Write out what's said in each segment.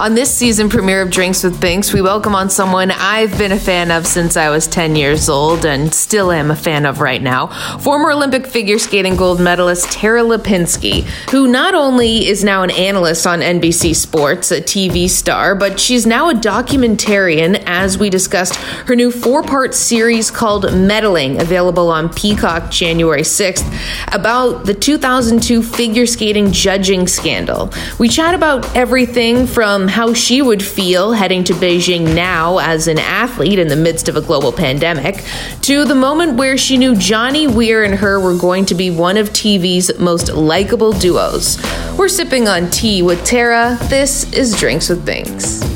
On this season premiere of Drinks with Binks, we welcome on someone I've been a fan of since I was 10 years old and still am a fan of right now. Former Olympic figure skating gold medalist Tara Lipinski, who not only is now an analyst on NBC Sports, a TV star, but she's now a documentarian as we discussed her new four part series called Medaling, available on Peacock January 6th, about the 2002 figure skating judging scandal. We chat about everything from Um, how she would feel heading to Beijing now as an athlete in the midst of a global pandemic, to the moment where she knew Johnny Weir and her were going to be one of TV's most likable duos. We're sipping on tea with Tara. This is Drinks with Binks.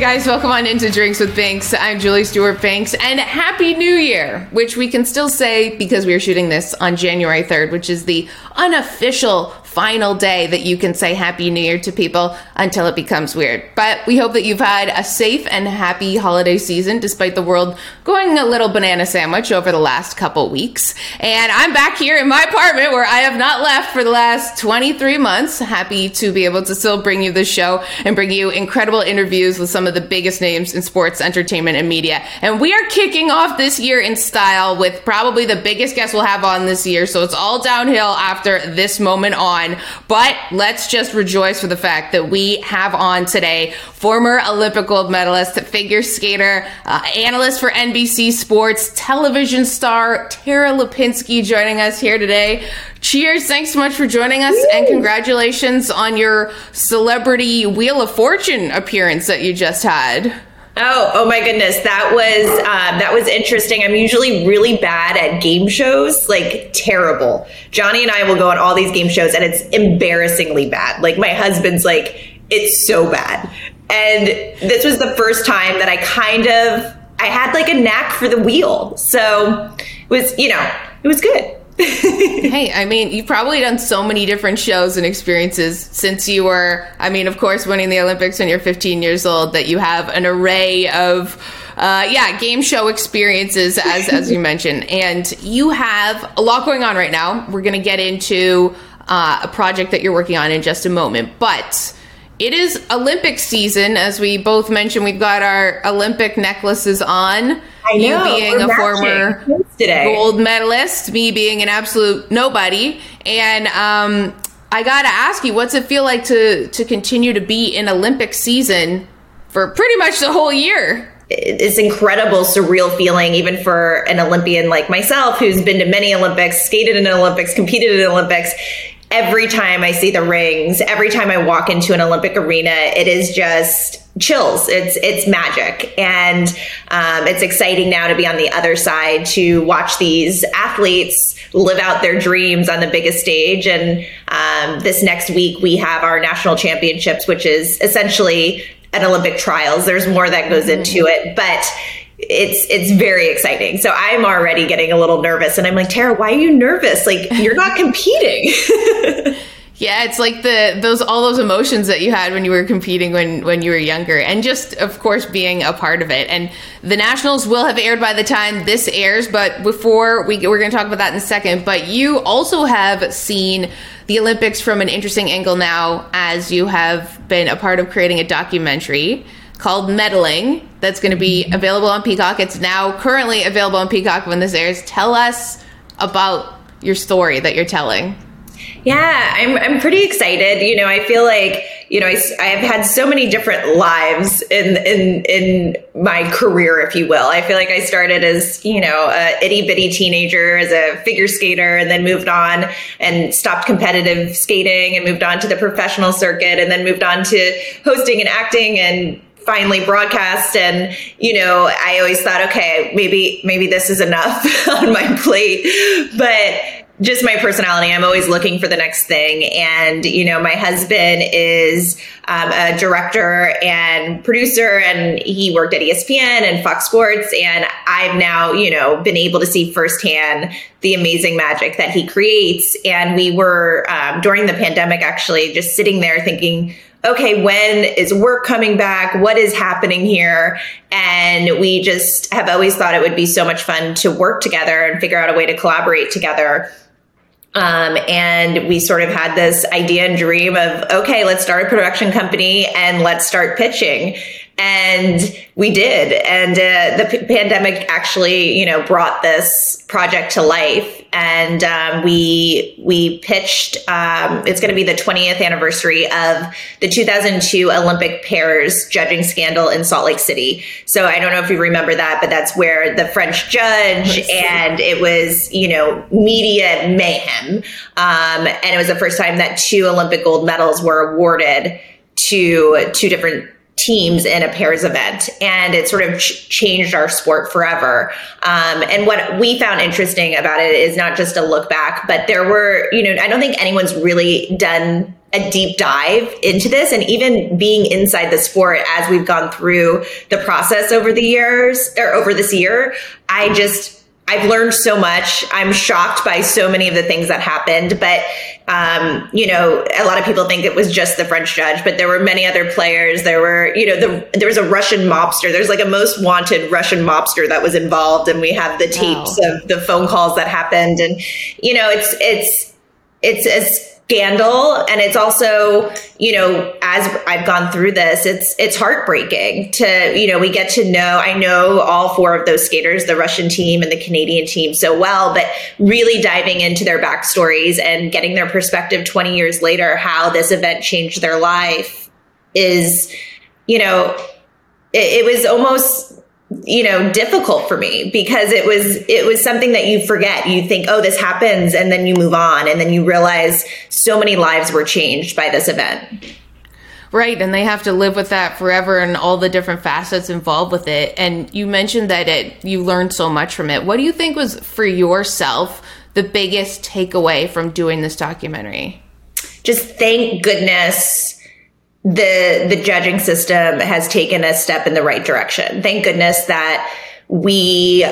Guys, welcome on into Drinks with Binks. I'm Julie Stewart Binks, and Happy New Year, which we can still say because we are shooting this on January 3rd, which is the unofficial final day that you can say Happy New Year to people until it becomes weird. But we hope that you've had a safe and happy holiday season despite the world going a little banana sandwich over the last couple weeks. And I'm back here in my apartment where I have not left for the last 23 months. Happy to be able to still bring you this show and bring you incredible interviews with some of the biggest names in sports, entertainment, and media. And we are kicking off this year in style with probably the biggest guest we'll have on this year. So it's all downhill after this moment on on. But let's just rejoice for the fact that we have on today former Olympic gold medalist, figure skater, uh, analyst for NBC Sports, television star Tara Lipinski joining us here today. Cheers. Thanks so much for joining us and congratulations on your celebrity Wheel of Fortune appearance that you just had. Oh, oh my goodness, that was um, that was interesting. I'm usually really bad at game shows, like terrible. Johnny and I will go on all these game shows, and it's embarrassingly bad. Like my husband's like, it's so bad. And this was the first time that I kind of I had like a knack for the wheel, so it was you know it was good. hey, I mean, you've probably done so many different shows and experiences since you were, I mean, of course, winning the Olympics when you're 15 years old, that you have an array of, uh, yeah, game show experiences, as, as you mentioned. And you have a lot going on right now. We're going to get into uh, a project that you're working on in just a moment. But it is Olympic season, as we both mentioned. We've got our Olympic necklaces on. I know. You being a former gold medalist, me being an absolute nobody, and um, I got to ask you, what's it feel like to to continue to be in Olympic season for pretty much the whole year? It's incredible, surreal feeling, even for an Olympian like myself, who's been to many Olympics, skated in Olympics, competed in Olympics every time I see the rings, every time I walk into an Olympic arena, it is just chills. It's it's magic, and um, it's exciting now to be on the other side to watch these athletes live out their dreams on the biggest stage. And um, this next week we have our national championships, which is essentially an Olympic trials. There's more that goes into it, but it's it's very exciting. So I'm already getting a little nervous and I'm like, Tara, why are you nervous? Like you're not competing. Yeah, it's like the those all those emotions that you had when you were competing when when you were younger, and just of course being a part of it. And the nationals will have aired by the time this airs, but before we we're going to talk about that in a second. But you also have seen the Olympics from an interesting angle now, as you have been a part of creating a documentary called Medaling that's going to be available on Peacock. It's now currently available on Peacock when this airs. Tell us about your story that you're telling. Yeah, I'm, I'm pretty excited. You know, I feel like, you know, I, I have had so many different lives in, in, in my career, if you will. I feel like I started as, you know, a itty bitty teenager as a figure skater and then moved on and stopped competitive skating and moved on to the professional circuit and then moved on to hosting and acting and finally broadcast and you know i always thought okay maybe maybe this is enough on my plate but just my personality. I'm always looking for the next thing. And, you know, my husband is um, a director and producer, and he worked at ESPN and Fox Sports. And I've now, you know, been able to see firsthand the amazing magic that he creates. And we were, um, during the pandemic, actually just sitting there thinking, okay, when is work coming back? What is happening here? And we just have always thought it would be so much fun to work together and figure out a way to collaborate together. Um, and we sort of had this idea and dream of, okay, let's start a production company and let's start pitching. And we did. And uh, the p- pandemic actually, you know, brought this project to life. And um, we we pitched. Um, it's going to be the 20th anniversary of the 2002 Olympic pairs judging scandal in Salt Lake City. So I don't know if you remember that, but that's where the French judge and it was, you know, media mayhem. Um, and it was the first time that two Olympic gold medals were awarded to two different teams in a pairs event and it sort of ch- changed our sport forever. Um, and what we found interesting about it is not just a look back but there were you know i don't think anyone's really done a deep dive into this and even being inside the sport as we've gone through the process over the years or over this year i just I've learned so much. I'm shocked by so many of the things that happened, but um, you know, a lot of people think it was just the French judge, but there were many other players. There were, you know, the, there was a Russian mobster. There's like a most wanted Russian mobster that was involved, and we have the tapes wow. of the phone calls that happened, and you know, it's it's it's as scandal. And it's also you know as i've gone through this it's it's heartbreaking to you know we get to know i know all four of those skaters the russian team and the canadian team so well but really diving into their backstories and getting their perspective 20 years later how this event changed their life is you know it, it was almost you know difficult for me because it was it was something that you forget. You think oh this happens and then you move on and then you realize so many lives were changed by this event. Right and they have to live with that forever and all the different facets involved with it and you mentioned that it you learned so much from it. What do you think was for yourself the biggest takeaway from doing this documentary? Just thank goodness the the judging system has taken a step in the right direction. Thank goodness that we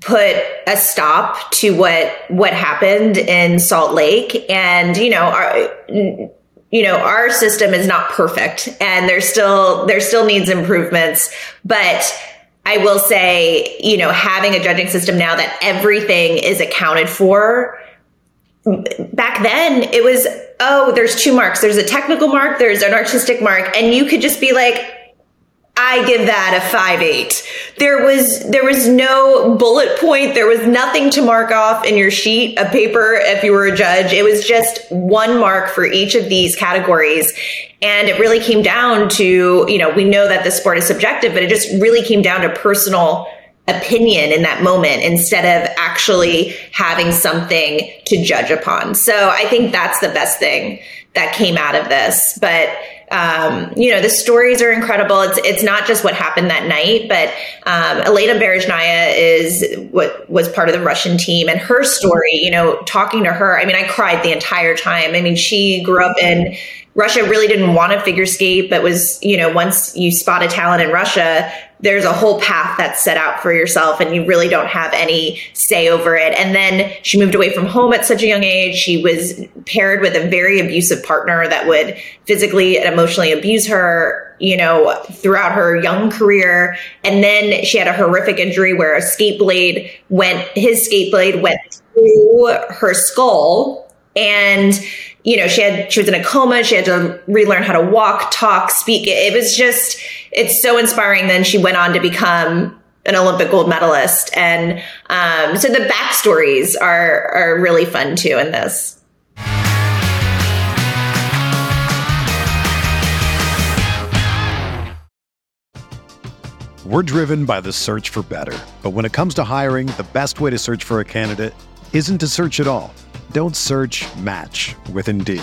put a stop to what what happened in Salt Lake and you know our you know our system is not perfect and there's still there still needs improvements but I will say, you know, having a judging system now that everything is accounted for back then it was oh there's two marks there's a technical mark there's an artistic mark and you could just be like I give that a five eight. There was there was no bullet point. There was nothing to mark off in your sheet of paper if you were a judge. It was just one mark for each of these categories. And it really came down to, you know, we know that the sport is subjective, but it just really came down to personal opinion in that moment instead of actually having something to judge upon. So I think that's the best thing that came out of this. But um, you know, the stories are incredible. It's it's not just what happened that night, but um, Elena Berezhnaya is what was part of the Russian team, and her story. You know, talking to her, I mean, I cried the entire time. I mean, she grew up in Russia. Really didn't want to figure skate, but was you know, once you spot a talent in Russia, there's a whole path that's set out for yourself and you really don't have any say over it. And then she moved away from home at such a young age. She was paired with a very abusive partner that would physically and emotionally abuse her, you know, throughout her young career. And then she had a horrific injury where a skate blade went, his skate blade went through her skull and you know she had she was in a coma she had to relearn how to walk talk speak it was just it's so inspiring then she went on to become an olympic gold medalist and um, so the backstories are are really fun too in this We're driven by the search for better. But when it comes to hiring, the best way to search for a candidate isn't to search at all. Don't search match with Indeed.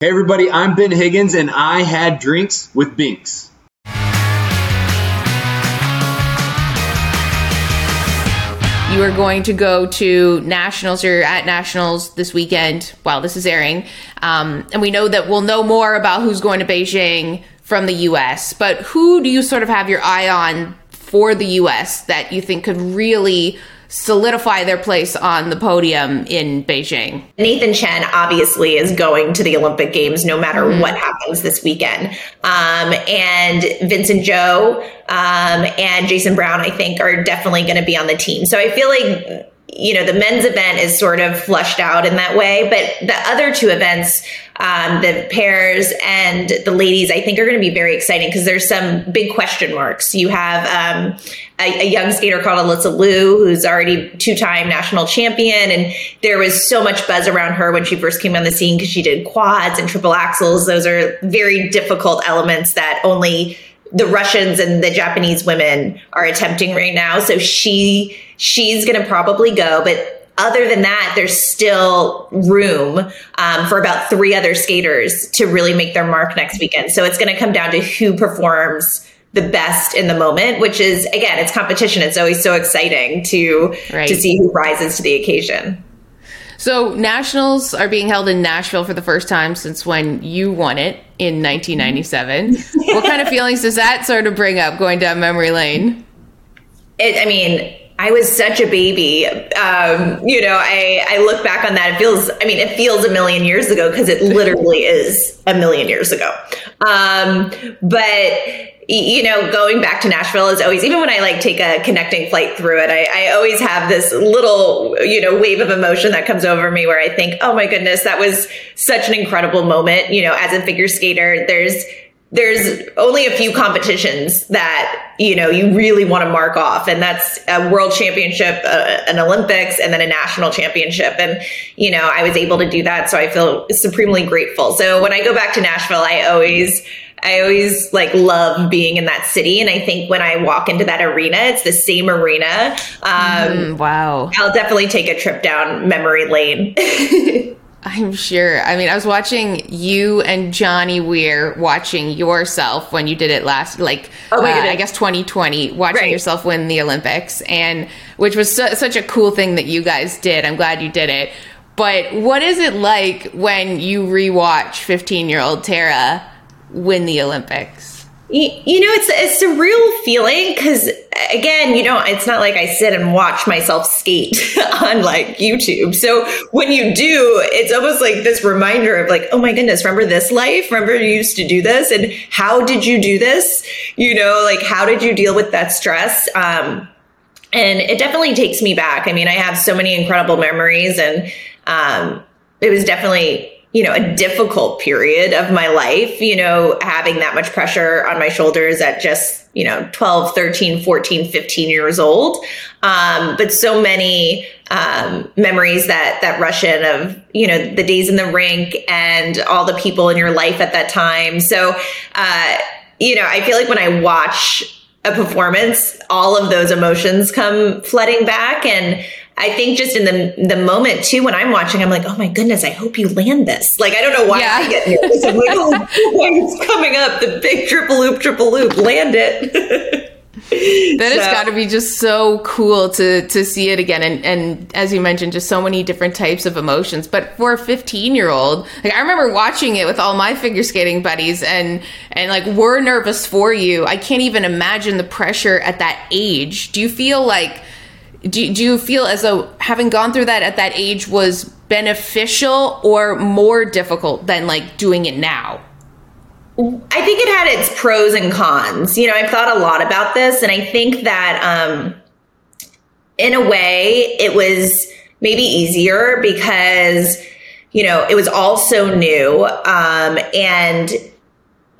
Hey everybody, I'm Ben Higgins and I had drinks with Binks. You are going to go to nationals. You're at nationals this weekend while this is airing, um, and we know that we'll know more about who's going to Beijing from the U.S. But who do you sort of have your eye on for the U.S. that you think could really solidify their place on the podium in Beijing. Nathan Chen obviously is going to the Olympic Games no matter mm-hmm. what happens this weekend. Um, and Vincent Zhou um, and Jason Brown, I think, are definitely going to be on the team. So I feel like you know, the men's event is sort of flushed out in that way, but the other two events, um, the pairs and the ladies, I think are going to be very exciting because there's some big question marks. You have um, a, a, young skater called Alysa Liu, who's already two-time national champion, and there was so much buzz around her when she first came on the scene because she did quads and triple axels. Those are very difficult elements that only the Russians and the Japanese women are attempting right now. So she she's going to probably go, but other than that, there's still room um, for about three other skaters to really make their mark next weekend. So it's going to come down to who performs the best in the moment, which is again, it's competition. It's always so exciting to right. to see who rises to the occasion. So nationals are being held in Nashville for the first time since when you won it in 1997. what kind of feelings does that sort of bring up going down memory lane? It, I mean, I was such a baby. Um, you know, I, I look back on that. It feels, I mean, it feels a million years ago because it literally is a million years ago. Um, but you know, going back to Nashville is always, even when I like take a connecting flight through it, I, I, always have this little, you know, wave of emotion that comes over me where I think, oh my goodness, that was such an incredible moment. You know, as a figure skater, there's, there's only a few competitions that you know you really want to mark off and that's a world championship uh, an olympics and then a national championship and you know i was able to do that so i feel supremely grateful so when i go back to nashville i always I always like love being in that city. And I think when I walk into that arena, it's the same arena. Um, mm, wow. I'll definitely take a trip down memory lane. I'm sure. I mean, I was watching you and Johnny Weir watching yourself when you did it last, like, oh uh, I guess 2020, watching right. yourself win the Olympics, and which was su- such a cool thing that you guys did. I'm glad you did it. But what is it like when you rewatch 15 year old Tara win the Olympics? You, know, it's a surreal feeling because again, you know, it's not like I sit and watch myself skate on like YouTube. So when you do, it's almost like this reminder of like, oh my goodness, remember this life? Remember you used to do this? And how did you do this? You know, like how did you deal with that stress? Um, and it definitely takes me back. I mean, I have so many incredible memories and um, it was definitely you know, a difficult period of my life, you know, having that much pressure on my shoulders at just, you know, 12, 13, 14, 15 years old. Um, but so many um, memories that that rush in of, you know, the days in the rink and all the people in your life at that time. So, uh, you know, I feel like when I watch a performance, all of those emotions come flooding back. And I think just in the the moment too, when I'm watching, I'm like, oh my goodness, I hope you land this. Like I don't know why yeah. I get nervous. I'm like, oh, it's coming up, the big triple loop, triple loop, land it. that so. has got to be just so cool to to see it again and and as you mentioned just so many different types of emotions but for a 15 year old like i remember watching it with all my figure skating buddies and and like we're nervous for you i can't even imagine the pressure at that age do you feel like do, do you feel as though having gone through that at that age was beneficial or more difficult than like doing it now? I think it had its pros and cons. You know, I've thought a lot about this, and I think that um, in a way it was maybe easier because, you know, it was all so new. Um, and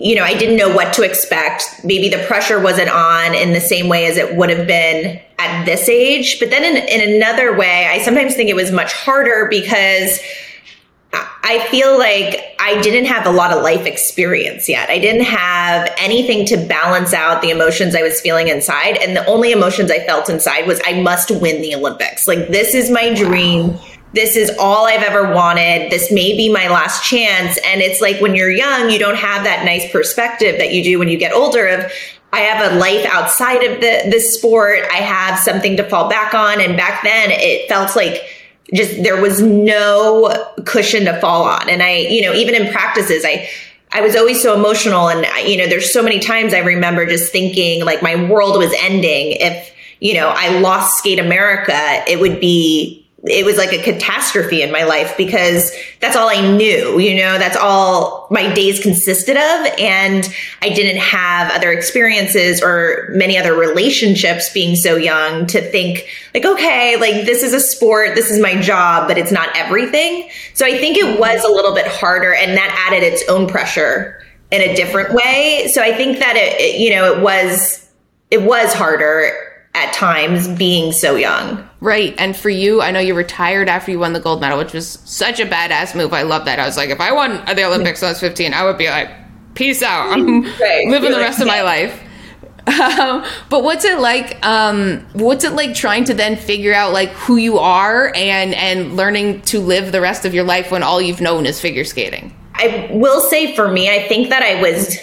you know, I didn't know what to expect. Maybe the pressure wasn't on in the same way as it would have been at this age. But then in, in another way, I sometimes think it was much harder because I feel like I didn't have a lot of life experience yet. I didn't have anything to balance out the emotions I was feeling inside. And the only emotions I felt inside was I must win the Olympics. Like, this is my dream. Wow this is all I've ever wanted. This may be my last chance. And it's like when you're young, you don't have that nice perspective that you do when you get older of, I have a life outside of the, this sport. I have something to fall back on. And back then it felt like just there was no cushion to fall on. And I, you know, even in practices, I, I was always so emotional. And, you know, there's so many times I remember just thinking like my world was ending. If, you know, I lost Skate America, it would be it was like a catastrophe in my life because that's all I knew, you know, that's all my days consisted of. And I didn't have other experiences or many other relationships being so young to think like, okay, like this is a sport, this is my job, but it's not everything. So I think it was a little bit harder and that added its own pressure in a different way. So I think that it, it you know, it was, it was harder at times being so young. Right. And for you, I know you retired after you won the gold medal, which was such a badass move. I love that. I was like, if I won the Olympics when I was 15, I would be like, peace out. I'm right. living the rest of my life. Um, but what's it like? Um, what's it like trying to then figure out like who you are and and learning to live the rest of your life when all you've known is figure skating? I will say for me, I think that I was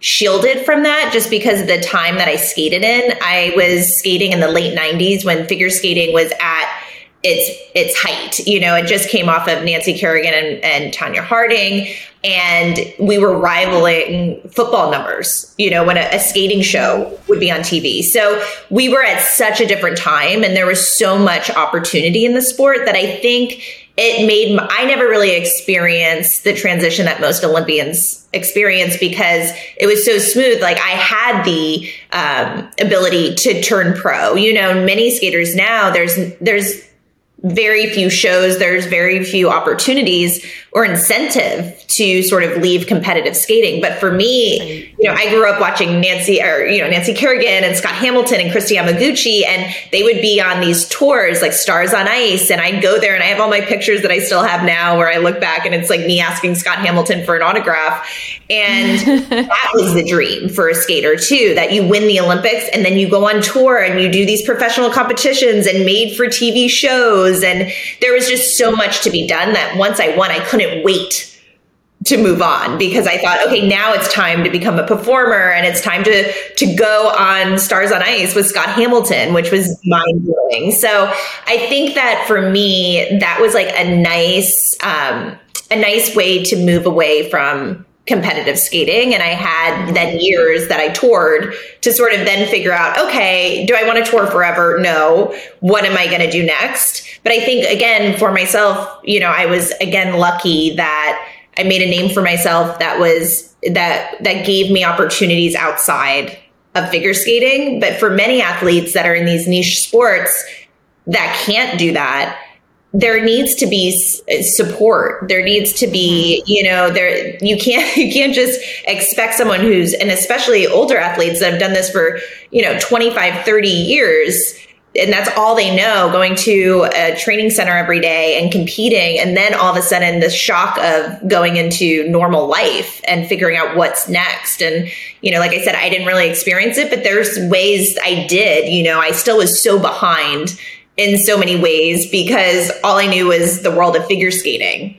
shielded from that just because of the time that I skated in. I was skating in the late 90s when figure skating was at its its height. You know, it just came off of Nancy Kerrigan and, and Tonya Harding, and we were rivaling football numbers. You know, when a, a skating show would be on TV, so we were at such a different time, and there was so much opportunity in the sport that I think it made I never really experienced the transition that most Olympians experience because it was so smooth. Like I had the um, ability to turn pro. You know, many skaters now there's there's very few shows, there's very few opportunities or incentive to sort of leave competitive skating. But for me, you know, I grew up watching Nancy or, you know, Nancy Kerrigan and Scott Hamilton and Kristi Yamaguchi, and they would be on these tours like Stars on Ice. And I'd go there and I have all my pictures that I still have now where I look back and it's like me asking Scott Hamilton for an autograph. And that was the dream for a skater too, that you win the Olympics and then you go on tour and you do these professional competitions and made for TV shows. And there was just so much to be done that once I won, I couldn't wait to move on because I thought, okay, now it's time to become a performer and it's time to to go on Stars on Ice with Scott Hamilton, which was mind blowing. So I think that for me, that was like a nice um, a nice way to move away from competitive skating and I had then years that I toured to sort of then figure out, okay, do I want to tour forever? No. What am I going to do next? But I think again, for myself, you know, I was again lucky that I made a name for myself that was that that gave me opportunities outside of figure skating. But for many athletes that are in these niche sports that can't do that, there needs to be support. There needs to be mm-hmm. you know there you can't you can't just expect someone who's and especially older athletes that have done this for you know 25 30 years and that's all they know going to a training center every day and competing and then all of a sudden the shock of going into normal life and figuring out what's next. And you know like i said i didn't really experience it but there's ways i did you know i still was so behind in so many ways because all i knew was the world of figure skating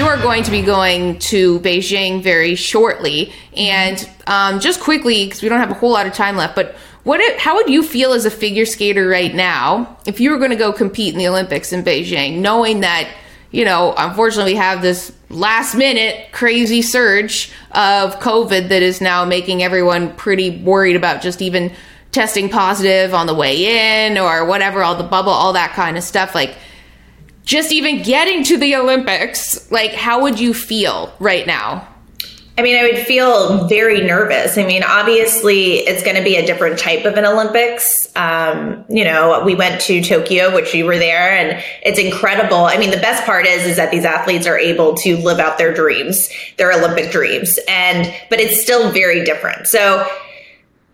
You are going to be going to Beijing very shortly. And um, just quickly, because we don't have a whole lot of time left, but what? It, how would you feel as a figure skater right now if you were going to go compete in the Olympics in Beijing, knowing that? You know, unfortunately, we have this last minute crazy surge of COVID that is now making everyone pretty worried about just even testing positive on the way in or whatever, all the bubble, all that kind of stuff. Like, just even getting to the Olympics, like how would you feel right now? I mean, I would feel very nervous. I mean, obviously, it's going to be a different type of an Olympics. Um, you know, we went to Tokyo, which you were there, and it's incredible. I mean, the best part is is that these athletes are able to live out their dreams, their Olympic dreams, and but it's still very different. So,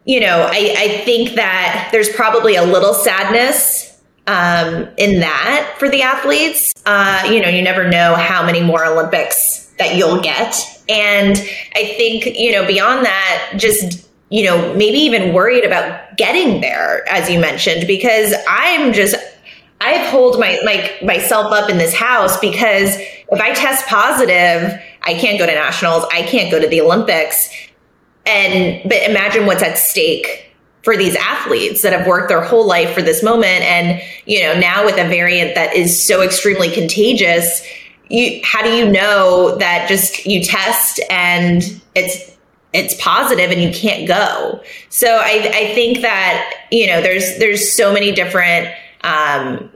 you know, I, I think that there's probably a little sadness um, in that for the athletes. Uh, you know, you never know how many more Olympics that you'll get. And I think, you know, beyond that, just, you know, maybe even worried about getting there, as you mentioned, because I'm just, I've holed my, like myself up in this house because if I test positive, I can't go to nationals, I can't go to the Olympics. And, but imagine what's at stake for these athletes that have worked their whole life for this moment. And you know now with a variant that is so extremely contagious you how do you know that just you test and it's it's positive and you can't go? So i i think that you know there's there's so many different um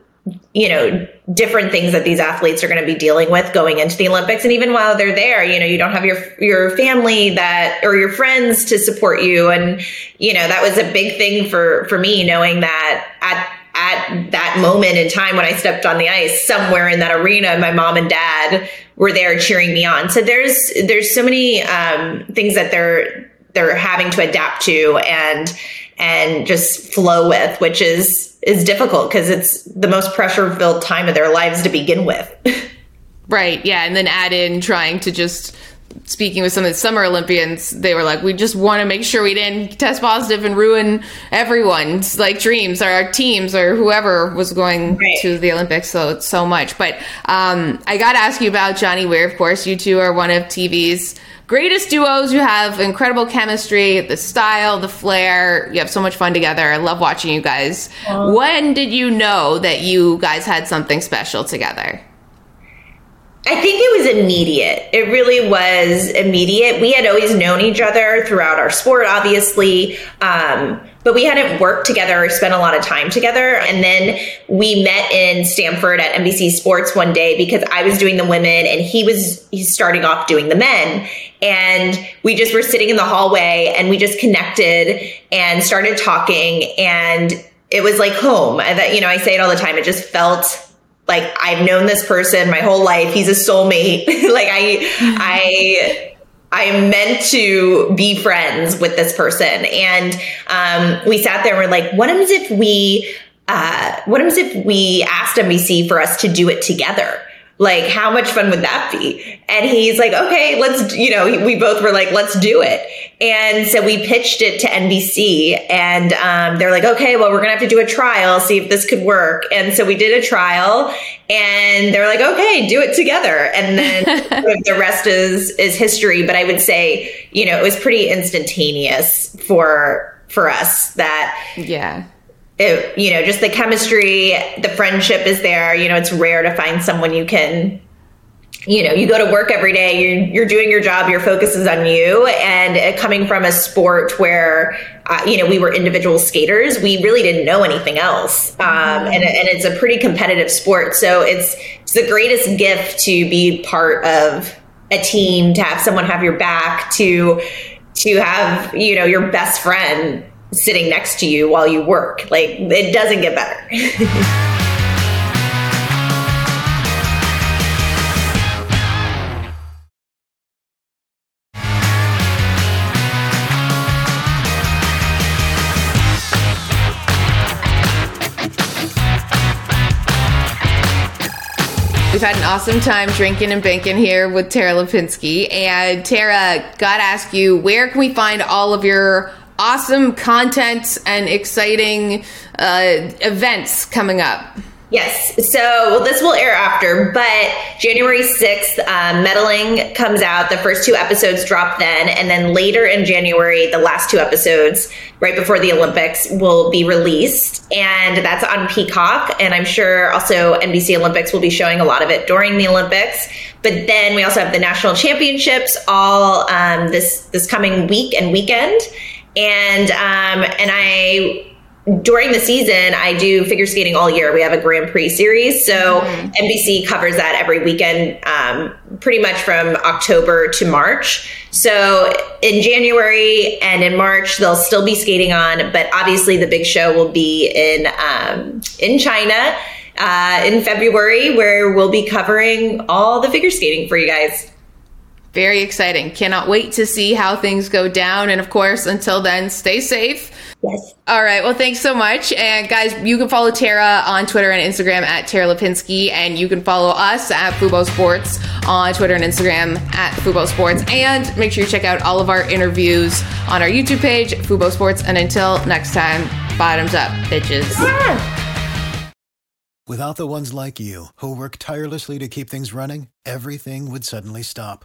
you know different things that these athletes are going to be dealing with going into the olympics. And even while they're there you know you don't have your your family that or your friends to support you. And you know that was a big thing for for me knowing that at at that moment in time when I stepped on the ice somewhere in that arena my mom and dad were there cheering me on. So there's there's so many um, things that they're they're having to adapt to and and just flow with which is is difficult because it's the most pressure filled time of their lives to begin with. right. Yeah. And then add in trying to just speaking with some of the summer Olympians, they were like, we just want to make sure we didn't test positive and ruin everyone's like dreams or our teams or whoever was going right. to the Olympics so so much. But um, I got to ask you about Johnny Weir. Of course, you two are one of TV's greatest duos. You have incredible chemistry, the style, the flair. You have so much fun together. I love watching you guys. When did you know that you guys had something special together? I think it was immediate. It really was immediate. We had always known each other throughout our sport, obviously. Um, but we hadn't worked together or spent a lot of time together. And then we met in Stamford at NBC Sports one day because I was doing the women and he was he's starting off doing the men. And we just were sitting in the hallway and we just connected and started talking and it was like home. That, you know, I say it all the time. It just felt like I've known this person my whole life. He's a soulmate. like I, I, I am meant to be friends with this person. And um, we sat there and we're like, what happens if we, uh, what happens if we asked NBC for us to do it together? Like, how much fun would that be? And he's like, okay, let's, you know, we both were like, let's do it. And so we pitched it to NBC and um, they're like, okay, well, we're going to have to do a trial, see if this could work. And so we did a trial and they're like, okay, do it together. And then the rest is, is history. But I would say, you know, it was pretty instantaneous for, for us that. Yeah it, you know, just the chemistry, the friendship is there. You know, it's rare to find someone you can, you know, you go to work every day, you're, you're doing your job, your focus is on you. And coming from a sport where, uh, you know, we were individual skaters, we really didn't know anything else. Um, and, and it's a pretty competitive sport. So it's, it's the greatest gift to be part of a team, to have someone have your back, to, to have, you know, your best friend sitting next to you while you work. Like it doesn't get better. We've had an awesome time drinking and banking here with Tara Lipinski. And Tara, gotta ask you, where can we find all of your awesome content and exciting uh, events coming up. Yes. So well, this will air after, but January 6th, uh, Medaling comes out. The first two episodes drop then. And then later in January, the last two episodes, right before the Olympics, will be released. And that's on Peacock. And I'm sure also NBC Olympics will be showing a lot of it during the Olympics. But then we also have the national championships all um, this, this coming week and weekend and um, and I during the season I do figure skating all year. We have a Grand Prix series, so mm-hmm. NBC covers that every weekend, um, pretty much from October to March. So in January and in March they'll still be skating on, but obviously the big show will be in um, in China. Uh, in February, where we'll be covering all the figure skating for you guys. Very exciting. Cannot wait to see how things go down. And of course, until then, stay safe. Yes. All right. Well, thanks so much. And guys, you can follow Tara on Twitter and Instagram at Tara Lipinski. And you can follow us at Fubo Sports on Twitter and Instagram at Fubo Sports. And make sure you check out all of our interviews on our YouTube page, Fubo Sports. And until next time, bottoms up, bitches. Yeah. Without the ones like you who work tirelessly to keep things running, everything would suddenly stop